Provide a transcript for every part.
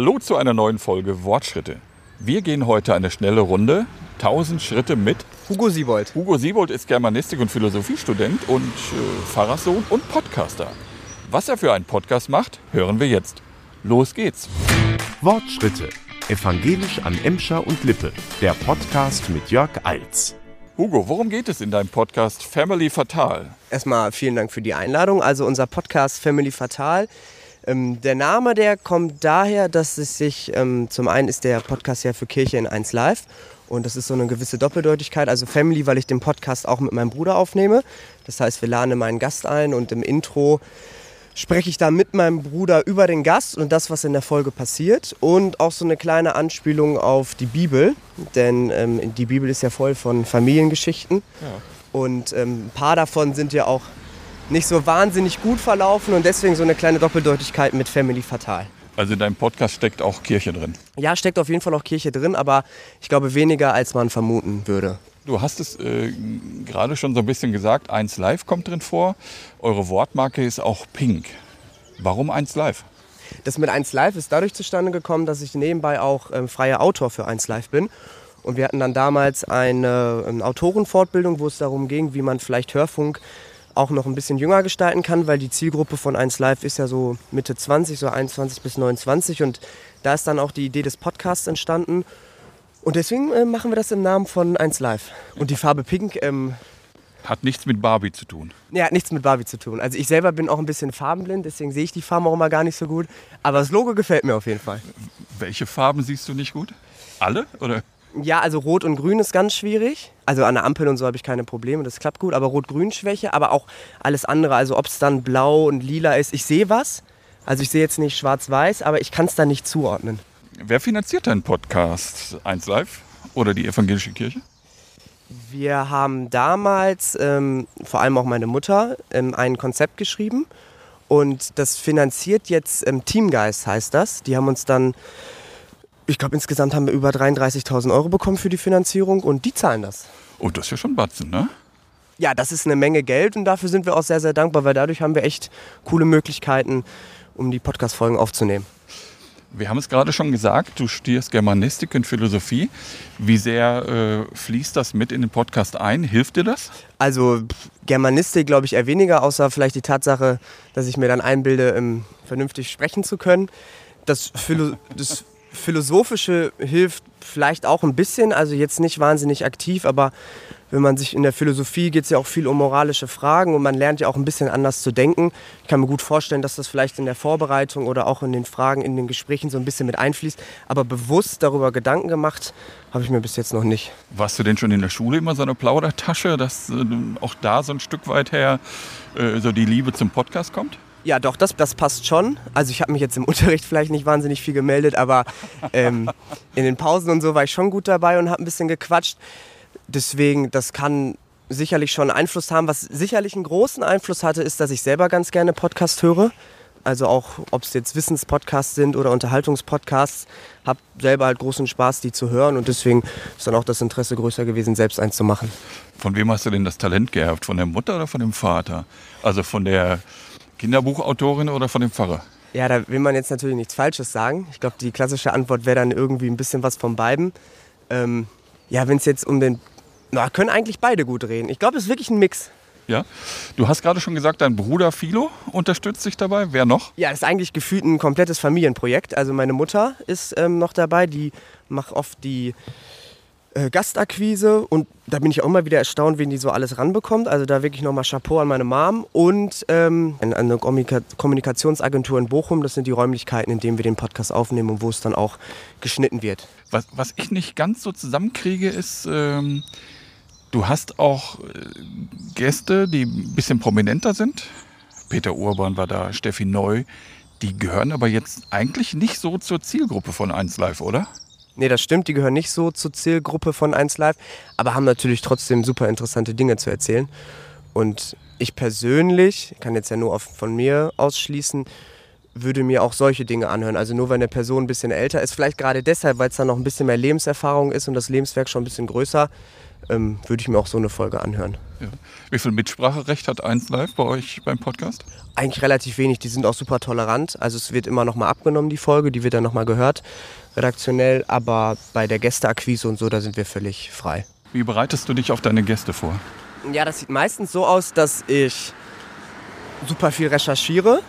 Hallo zu einer neuen Folge Wortschritte. Wir gehen heute eine schnelle Runde, 1000 Schritte mit. Hugo Siebold. Hugo Siebold ist Germanistik- und Philosophiestudent und äh, Pfarrerssohn und Podcaster. Was er für einen Podcast macht, hören wir jetzt. Los geht's. Wortschritte. Evangelisch an Emscher und Lippe. Der Podcast mit Jörg Eils. Hugo, worum geht es in deinem Podcast Family Fatal? Erstmal vielen Dank für die Einladung. Also unser Podcast Family Fatal. Ähm, der Name, der kommt daher, dass es sich, ähm, zum einen ist der Podcast ja für Kirche in 1 Live und das ist so eine gewisse Doppeldeutigkeit. Also Family, weil ich den Podcast auch mit meinem Bruder aufnehme. Das heißt, wir laden meinen Gast ein und im Intro spreche ich da mit meinem Bruder über den Gast und das, was in der Folge passiert. Und auch so eine kleine Anspielung auf die Bibel, denn ähm, die Bibel ist ja voll von Familiengeschichten. Ja. Und ähm, ein paar davon sind ja auch nicht so wahnsinnig gut verlaufen und deswegen so eine kleine Doppeldeutigkeit mit Family Fatal. Also in deinem Podcast steckt auch Kirche drin. Ja, steckt auf jeden Fall auch Kirche drin, aber ich glaube weniger, als man vermuten würde. Du hast es äh, gerade schon so ein bisschen gesagt, 1 Live kommt drin vor. Eure Wortmarke ist auch pink. Warum 1 Live? Das mit 1 Live ist dadurch zustande gekommen, dass ich nebenbei auch ähm, freier Autor für 1 Live bin. Und wir hatten dann damals eine, eine Autorenfortbildung, wo es darum ging, wie man vielleicht Hörfunk auch noch ein bisschen jünger gestalten kann, weil die Zielgruppe von 1 Live ist ja so Mitte 20, so 21 bis 29. Und da ist dann auch die Idee des Podcasts entstanden. Und deswegen äh, machen wir das im Namen von 1 Live. Und die Farbe Pink ähm, Hat nichts mit Barbie zu tun. ja, hat nichts mit Barbie zu tun. Also ich selber bin auch ein bisschen farbenblind, deswegen sehe ich die Farben auch immer gar nicht so gut. Aber das Logo gefällt mir auf jeden Fall. Welche Farben siehst du nicht gut? Alle? Oder? Ja, also Rot und Grün ist ganz schwierig. Also an der Ampel und so habe ich keine Probleme, das klappt gut. Aber Rot-Grün-Schwäche, aber auch alles andere. Also ob es dann blau und lila ist. Ich sehe was. Also ich sehe jetzt nicht schwarz-weiß, aber ich kann es da nicht zuordnen. Wer finanziert deinen Podcast 1 Live oder die evangelische Kirche? Wir haben damals, ähm, vor allem auch meine Mutter, ähm, ein Konzept geschrieben. Und das finanziert jetzt ähm, Teamgeist, heißt das. Die haben uns dann, ich glaube insgesamt haben wir über 33.000 Euro bekommen für die Finanzierung und die zahlen das. Oh, das ist ja schon Batzen, ne? Ja, das ist eine Menge Geld und dafür sind wir auch sehr, sehr dankbar, weil dadurch haben wir echt coole Möglichkeiten, um die Podcast-Folgen aufzunehmen. Wir haben es gerade schon gesagt, du studierst Germanistik und Philosophie. Wie sehr äh, fließt das mit in den Podcast ein? Hilft dir das? Also Germanistik glaube ich eher weniger, außer vielleicht die Tatsache, dass ich mir dann einbilde, ähm, vernünftig sprechen zu können. Das, Philo das Philosophische hilft vielleicht auch ein bisschen, also jetzt nicht wahnsinnig aktiv, aber wenn man sich in der Philosophie geht es ja auch viel um moralische Fragen und man lernt ja auch ein bisschen anders zu denken. Ich kann mir gut vorstellen, dass das vielleicht in der Vorbereitung oder auch in den Fragen, in den Gesprächen so ein bisschen mit einfließt. Aber bewusst darüber Gedanken gemacht habe ich mir bis jetzt noch nicht. Warst du denn schon in der Schule immer so eine Plaudertasche, dass äh, auch da so ein Stück weit her äh, so die Liebe zum Podcast kommt? Ja, doch, das, das passt schon. Also ich habe mich jetzt im Unterricht vielleicht nicht wahnsinnig viel gemeldet, aber ähm, in den Pausen und so war ich schon gut dabei und habe ein bisschen gequatscht. Deswegen, das kann sicherlich schon Einfluss haben. Was sicherlich einen großen Einfluss hatte, ist, dass ich selber ganz gerne Podcast höre. Also auch, ob es jetzt Wissenspodcasts sind oder Unterhaltungspodcasts, habe selber halt großen Spaß, die zu hören und deswegen ist dann auch das Interesse größer gewesen, selbst eins zu machen. Von wem hast du denn das Talent geerbt? Von der Mutter oder von dem Vater? Also von der Kinderbuchautorin oder von dem Pfarrer? Ja, da will man jetzt natürlich nichts Falsches sagen. Ich glaube, die klassische Antwort wäre dann irgendwie ein bisschen was von beiden. Ähm, ja, wenn es jetzt um den... Na, können eigentlich beide gut reden. Ich glaube, es ist wirklich ein Mix. Ja. Du hast gerade schon gesagt, dein Bruder Philo unterstützt dich dabei. Wer noch? Ja, das ist eigentlich gefühlt ein komplettes Familienprojekt. Also meine Mutter ist ähm, noch dabei, die macht oft die äh, Gastakquise und da bin ich auch immer wieder erstaunt, wen die so alles ranbekommt. Also da wirklich nochmal Chapeau an meine Mom und ähm, eine Kommunika Kommunikationsagentur in Bochum. Das sind die Räumlichkeiten, in denen wir den Podcast aufnehmen und wo es dann auch geschnitten wird. Was, was ich nicht ganz so zusammenkriege, ist, ähm, du hast auch äh, Gäste, die ein bisschen prominenter sind. Peter Urban war da, Steffi Neu. Die gehören aber jetzt eigentlich nicht so zur Zielgruppe von 1 Live, oder? Nee, das stimmt, die gehören nicht so zur Zielgruppe von 1 Live, aber haben natürlich trotzdem super interessante Dinge zu erzählen. Und ich persönlich, kann jetzt ja nur von mir ausschließen, würde mir auch solche Dinge anhören. Also nur wenn eine Person ein bisschen älter ist, vielleicht gerade deshalb, weil es dann noch ein bisschen mehr Lebenserfahrung ist und das Lebenswerk schon ein bisschen größer, ähm, würde ich mir auch so eine Folge anhören. Ja. Wie viel Mitspracherecht hat 1 Live bei euch beim Podcast? Eigentlich relativ wenig, die sind auch super tolerant. Also es wird immer nochmal abgenommen, die Folge, die wird dann nochmal gehört, redaktionell, aber bei der Gästeakquise und so, da sind wir völlig frei. Wie bereitest du dich auf deine Gäste vor? Ja, das sieht meistens so aus, dass ich super viel recherchiere.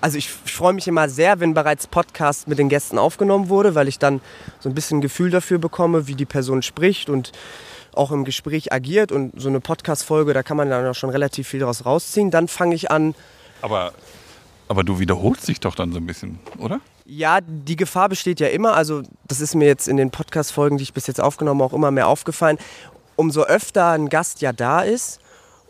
Also ich, ich freue mich immer sehr, wenn bereits Podcast mit den Gästen aufgenommen wurde, weil ich dann so ein bisschen ein Gefühl dafür bekomme, wie die Person spricht und auch im Gespräch agiert. Und so eine Podcast-Folge, da kann man dann auch schon relativ viel daraus rausziehen. Dann fange ich an. Aber, aber du wiederholst dich doch dann so ein bisschen, oder? Ja, die Gefahr besteht ja immer. Also das ist mir jetzt in den Podcast-Folgen, die ich bis jetzt aufgenommen habe, auch immer mehr aufgefallen. Umso öfter ein Gast ja da ist,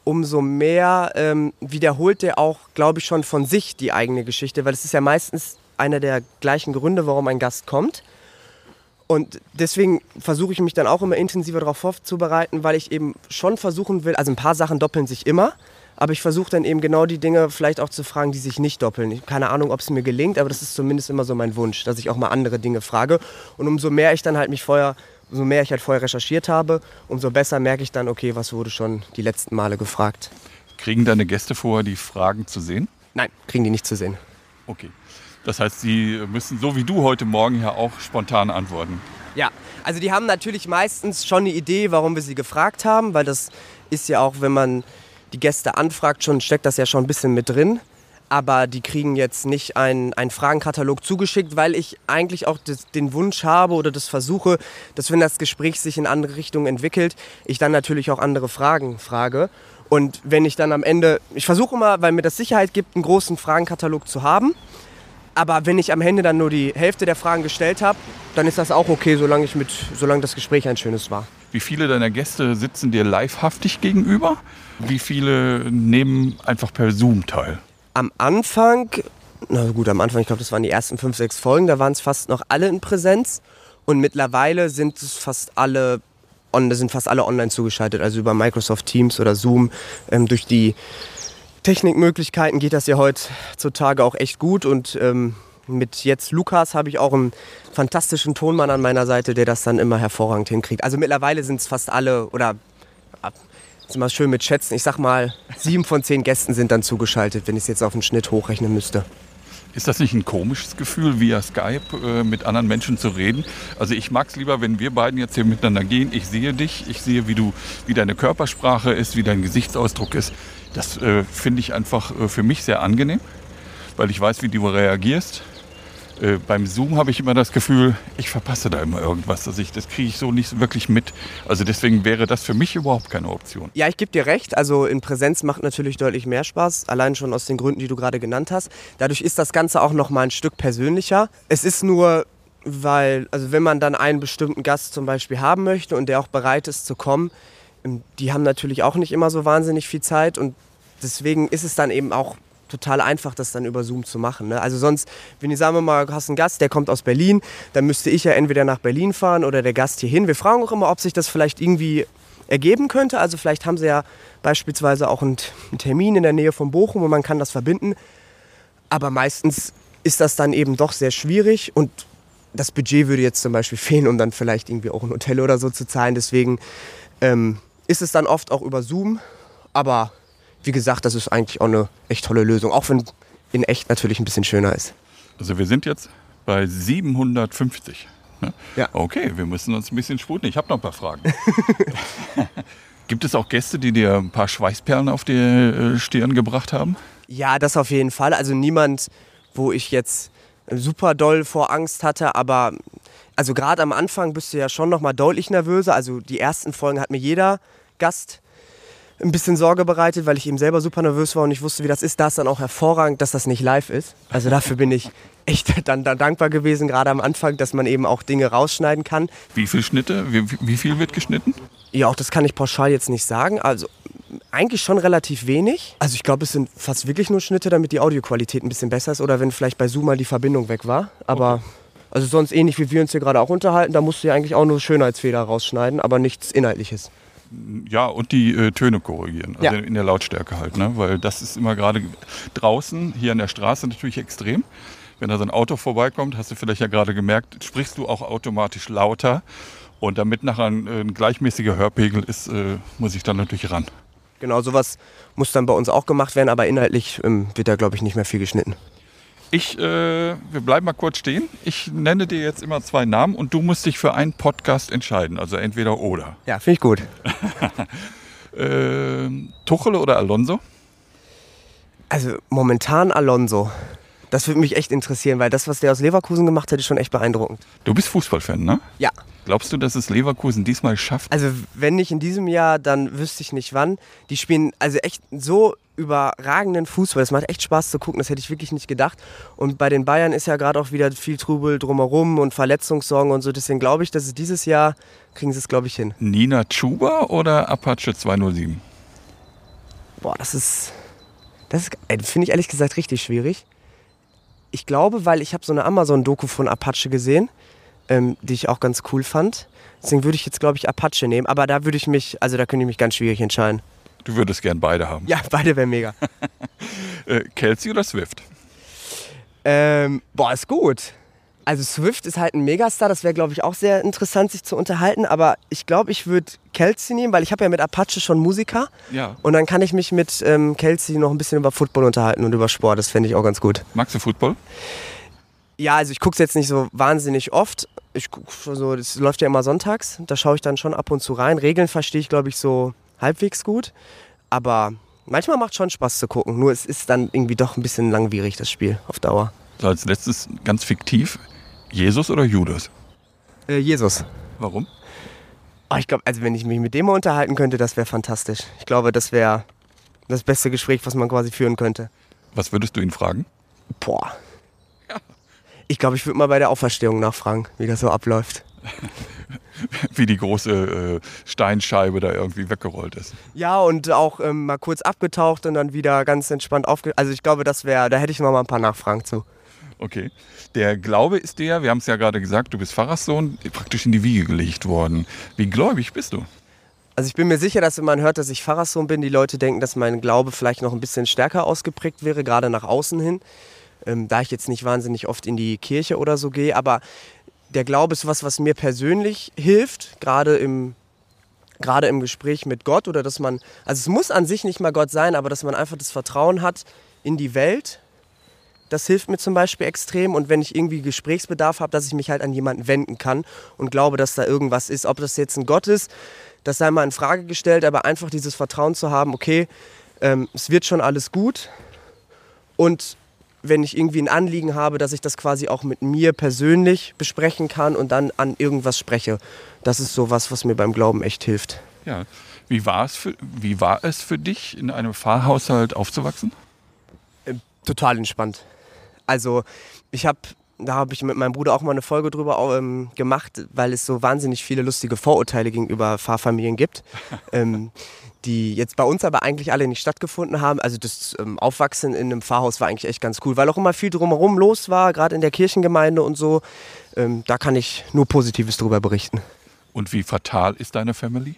umso mehr ähm, wiederholt er auch, glaube ich, schon von sich die eigene Geschichte, weil es ist ja meistens einer der gleichen Gründe, warum ein Gast kommt. Und deswegen versuche ich mich dann auch immer intensiver darauf vorzubereiten, weil ich eben schon versuchen will, also ein paar Sachen doppeln sich immer, aber ich versuche dann eben genau die Dinge vielleicht auch zu fragen, die sich nicht doppeln. Ich, keine Ahnung, ob es mir gelingt, aber das ist zumindest immer so mein Wunsch, dass ich auch mal andere Dinge frage. Und umso mehr ich dann halt mich vorher, umso mehr ich halt vorher recherchiert habe, umso besser merke ich dann, okay, was wurde schon die letzten Male gefragt. Kriegen deine Gäste vorher die Fragen zu sehen? Nein, kriegen die nicht zu sehen. Okay. Das heißt, sie müssen so wie du heute Morgen ja auch spontan antworten. Ja, also die haben natürlich meistens schon eine Idee, warum wir sie gefragt haben, weil das ist ja auch, wenn man die Gäste anfragt, schon steckt das ja schon ein bisschen mit drin. Aber die kriegen jetzt nicht einen, einen Fragenkatalog zugeschickt, weil ich eigentlich auch das, den Wunsch habe oder das versuche, dass wenn das Gespräch sich in andere Richtungen entwickelt, ich dann natürlich auch andere Fragen frage. Und wenn ich dann am Ende, ich versuche immer, weil mir das Sicherheit gibt, einen großen Fragenkatalog zu haben. Aber wenn ich am Ende dann nur die Hälfte der Fragen gestellt habe, dann ist das auch okay, solange, ich mit, solange das Gespräch ein schönes war. Wie viele deiner Gäste sitzen dir livehaftig gegenüber? Wie viele nehmen einfach per Zoom teil? Am Anfang, na gut, am Anfang, ich glaube, das waren die ersten fünf, sechs Folgen, da waren es fast noch alle in Präsenz. Und mittlerweile sind es fast alle, sind fast alle online zugeschaltet, also über Microsoft Teams oder Zoom. Ähm, durch die Technikmöglichkeiten geht das ja heutzutage auch echt gut und ähm, mit jetzt Lukas habe ich auch einen fantastischen Tonmann an meiner Seite, der das dann immer hervorragend hinkriegt. Also mittlerweile sind es fast alle oder ist immer schön mit Schätzen. Ich sag mal, sieben von zehn Gästen sind dann zugeschaltet, wenn ich es jetzt auf den Schnitt hochrechnen müsste. Ist das nicht ein komisches Gefühl, via Skype äh, mit anderen Menschen zu reden? Also ich mag es lieber, wenn wir beiden jetzt hier miteinander gehen. Ich sehe dich, ich sehe, wie du, wie deine Körpersprache ist, wie dein Gesichtsausdruck ist. Das äh, finde ich einfach äh, für mich sehr angenehm, weil ich weiß, wie du reagierst. Äh, beim Zoom habe ich immer das Gefühl, ich verpasse da immer irgendwas. Also ich, das kriege ich so nicht wirklich mit. Also deswegen wäre das für mich überhaupt keine Option. Ja, ich gebe dir recht. Also in Präsenz macht natürlich deutlich mehr Spaß. Allein schon aus den Gründen, die du gerade genannt hast. Dadurch ist das Ganze auch noch mal ein Stück persönlicher. Es ist nur, weil, also wenn man dann einen bestimmten Gast zum Beispiel haben möchte und der auch bereit ist zu kommen, ähm, die haben natürlich auch nicht immer so wahnsinnig viel Zeit und deswegen ist es dann eben auch total einfach, das dann über Zoom zu machen. Ne? Also sonst, wenn ich sagen wir mal, du hast einen Gast, der kommt aus Berlin, dann müsste ich ja entweder nach Berlin fahren oder der Gast hierhin. Wir fragen auch immer, ob sich das vielleicht irgendwie ergeben könnte. Also vielleicht haben sie ja beispielsweise auch einen, Termin in der Nähe von Bochum und man kann das verbinden. Aber meistens ist das dann eben doch sehr schwierig und das Budget würde jetzt zum Beispiel fehlen, um dann vielleicht irgendwie auch ein Hotel oder so zu zahlen. Deswegen ähm, ist es dann oft auch über Zoom. Aber wie gesagt, das ist eigentlich auch eine echt tolle Lösung, auch wenn in echt natürlich ein bisschen schöner ist. Also wir sind jetzt bei 750. Ne? Ja. Okay, wir müssen uns ein bisschen sputen. Ich habe noch ein paar Fragen. Gibt es auch Gäste, die dir ein paar Schweißperlen auf die äh, Stirn gebracht haben? Ja, das auf jeden Fall. Also niemand, wo ich jetzt super doll vor Angst hatte, aber also gerade am Anfang bist du ja schon noch mal deutlich nervöser. Also die ersten Folgen hat mir jeder Gast ein bisschen Sorge bereitet, weil ich eben selber super nervös war und ich wusste, wie das ist. Da ist dann auch hervorragend, dass das nicht live ist. Also dafür bin ich echt dann, dann dankbar gewesen, gerade am Anfang, dass man eben auch Dinge rausschneiden kann. Wie viele Schnitte? Wie, wie viel wird geschnitten? Ja, auch das kann ich pauschal jetzt nicht sagen. Also eigentlich schon relativ wenig. Also ich glaube, es sind fast wirklich nur Schnitte, damit die Audioqualität ein bisschen besser ist oder wenn vielleicht bei Zoom mal die Verbindung weg war. Aber okay. also sonst ähnlich wie wir uns hier gerade auch unterhalten, da musst du ja eigentlich auch nur Schönheitsfehler rausschneiden, aber nichts Inhaltliches. Ja, und die äh, Töne korrigieren, also Ja. in der Lautstärke halt, ne? weil das ist immer gerade draußen, hier an der Straße natürlich extrem. Wenn da so ein Auto vorbeikommt, hast du vielleicht ja gerade gemerkt, sprichst du auch automatisch lauter Und damit nachher ein, ein gleichmäßiger Hörpegel ist, äh, muss ich dann natürlich ran. Genau, sowas muss dann bei uns auch gemacht werden, aber inhaltlich ähm, wird da, glaube ich, nicht mehr viel geschnitten. Ich, äh, wir bleiben mal kurz stehen. Ich nenne dir jetzt immer zwei Namen und du musst dich für einen Podcast entscheiden. Also entweder oder. Ja, finde ich gut. Äh, Tuchel oder Alonso? Also momentan Alonso. Das würde mich echt interessieren, weil das, was der aus Leverkusen gemacht hat, ist schon echt beeindruckend. Du bist Fußballfan, ne? Ja. Glaubst du, dass es Leverkusen diesmal schafft? Also wenn nicht in diesem Jahr, dann wüsste ich nicht wann. Die spielen also echt so überragenden Fußball. Es macht echt Spaß zu gucken, das hätte ich wirklich nicht gedacht. Und bei den Bayern ist ja gerade auch wieder viel Trubel drumherum und Verletzungssorgen und so. Deswegen glaube ich, dass es dieses Jahr, kriegen sie es glaube ich hin. Nina Chuba oder Apache 207? Boah, das ist, das finde ich ehrlich gesagt richtig schwierig. Ich glaube, weil ich habe so eine Amazon-Doku von Apache gesehen, ähm, die ich auch ganz cool fand. Deswegen würde ich jetzt, glaube ich, Apache nehmen. Aber da würde ich mich, also da könnte ich mich ganz schwierig entscheiden. Du würdest gern beide haben. Ja, beide wären mega. Äh, Kelsey oder Swift? ähm, boah, ist gut. Also Swift ist halt ein Megastar, das wäre, glaube ich, auch sehr interessant, sich zu unterhalten. Aber ich glaube, ich würde Kelsey nehmen, weil ich habe ja mit Apache schon Musiker. Ja. Und dann kann ich mich mit ähm, Kelsey noch ein bisschen über Football unterhalten und über Sport. Das fände ich auch ganz gut. Magst du Football? Ja, also ich gucke es jetzt nicht so wahnsinnig oft. Ich guck so, das läuft ja immer sonntags. Da schaue ich dann schon ab und zu rein. Regeln verstehe ich, glaube ich, so halbwegs gut. Aber manchmal macht schon Spaß zu gucken. Nur es ist dann irgendwie doch ein bisschen langwierig, das Spiel auf Dauer. So als letztes ganz fiktiv. Jesus oder Judas? Äh, Jesus. Warum? Oh, ich glaube, also wenn ich mich mit dem mal unterhalten könnte, das wäre fantastisch. Ich glaube, das wäre das beste Gespräch, was man quasi führen könnte. Was würdest du ihn fragen? Boah. Ich glaube, ich würde mal bei der Auferstehung nachfragen, wie das so abläuft. Wie die große äh, Steinscheibe da irgendwie weggerollt ist. Ja, und auch ähm, mal kurz abgetaucht und dann wieder ganz entspannt aufge... Also ich glaube, das wäre, da hätte ich noch mal ein paar Nachfragen zu. Okay. Der Glaube ist dir, wir haben es ja gerade gesagt, du bist Pfarrerssohn, praktisch in die Wiege gelegt worden. Wie gläubig bist du? Also ich bin mir sicher, dass wenn man hört, dass ich Pfarrerssohn bin, die Leute denken, dass mein Glaube vielleicht noch ein bisschen stärker ausgeprägt wäre, gerade nach außen hin. Ähm, da ich jetzt nicht wahnsinnig oft in die Kirche oder so gehe, aber der Glaube ist was, was mir persönlich hilft, gerade im, gerade im Gespräch mit Gott oder dass man, also es muss an sich nicht mal Gott sein, aber dass man einfach das Vertrauen hat in die Welt. Das hilft mir zum Beispiel extrem und wenn ich irgendwie Gesprächsbedarf habe, dass ich mich halt an jemanden wenden kann und glaube, dass da irgendwas ist. Ob das jetzt ein Gott ist, das sei mal in Frage gestellt, aber einfach dieses Vertrauen zu haben, okay, ähm, es wird schon alles gut und wenn ich irgendwie ein Anliegen habe, dass ich das quasi auch mit mir persönlich besprechen kann und dann an irgendwas spreche. Das ist so was, was mir beim Glauben echt hilft. Ja. Wie war es für, wie war es für dich, in einem Pfarrhaushalt aufzuwachsen? Total entspannt. Also ich habe, da habe ich mit meinem Bruder auch mal eine Folge drüber ähm, gemacht, weil es so wahnsinnig viele lustige Vorurteile gegenüber Pfarrfamilien gibt. ähm, die jetzt bei uns aber eigentlich alle nicht stattgefunden haben. Also das ähm, Aufwachsen in einem Pfarrhaus war eigentlich echt ganz cool, weil auch immer viel drumherum los war, gerade in der Kirchengemeinde und so. Ähm, da kann ich nur Positives drüber berichten. Und wie fatal ist deine Family?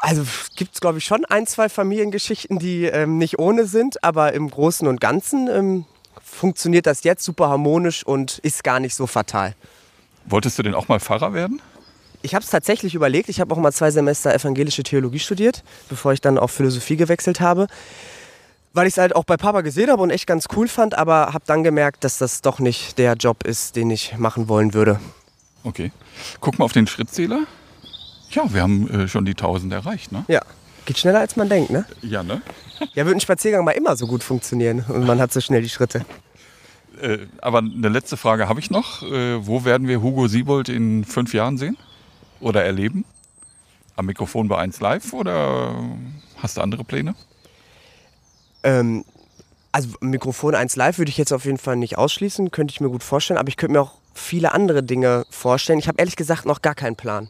Also gibt es, glaube ich, schon ein, zwei Familiengeschichten, die ähm, nicht ohne sind, aber im Großen und Ganzen ähm, funktioniert das jetzt super harmonisch und ist gar nicht so fatal. Wolltest du denn auch mal Pfarrer werden? Ich habe es tatsächlich überlegt. Ich habe auch mal zwei Semester evangelische Theologie studiert, bevor ich dann auf Philosophie gewechselt habe. Weil ich es halt auch bei Papa gesehen habe und echt ganz cool fand, aber habe dann gemerkt, dass das doch nicht der Job ist, den ich machen wollen würde. Okay. Guck mal auf den Schrittzähler. Ja, wir haben äh, schon die 1000 erreicht, ne? Ja, geht schneller als man denkt, ne? Ja, ne? Ja, würde ein Spaziergang mal immer so gut funktionieren und man hat so schnell die Schritte. Äh, aber eine letzte Frage habe ich noch. Äh, wo werden wir Hugo Siebold in fünf Jahren sehen? Oder erleben? Am Mikrofon bei 1 Live oder hast du andere Pläne? Ähm, also Mikrofon 1 Live würde ich jetzt auf jeden Fall nicht ausschließen, könnte ich mir gut vorstellen, aber ich könnte mir auch viele andere Dinge vorstellen. Ich habe ehrlich gesagt noch gar keinen Plan.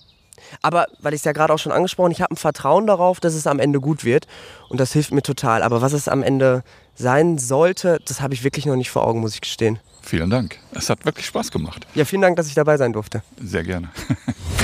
Aber, weil ich es ja gerade auch schon angesprochen, ich habe ein Vertrauen darauf, dass es am Ende gut wird. Und das hilft mir total. Aber was es am Ende sein sollte, das habe ich wirklich noch nicht vor Augen, muss ich gestehen. Vielen Dank. Es hat wirklich Spaß gemacht. Ja, vielen Dank, dass ich dabei sein durfte. Sehr gerne.